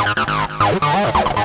Oh,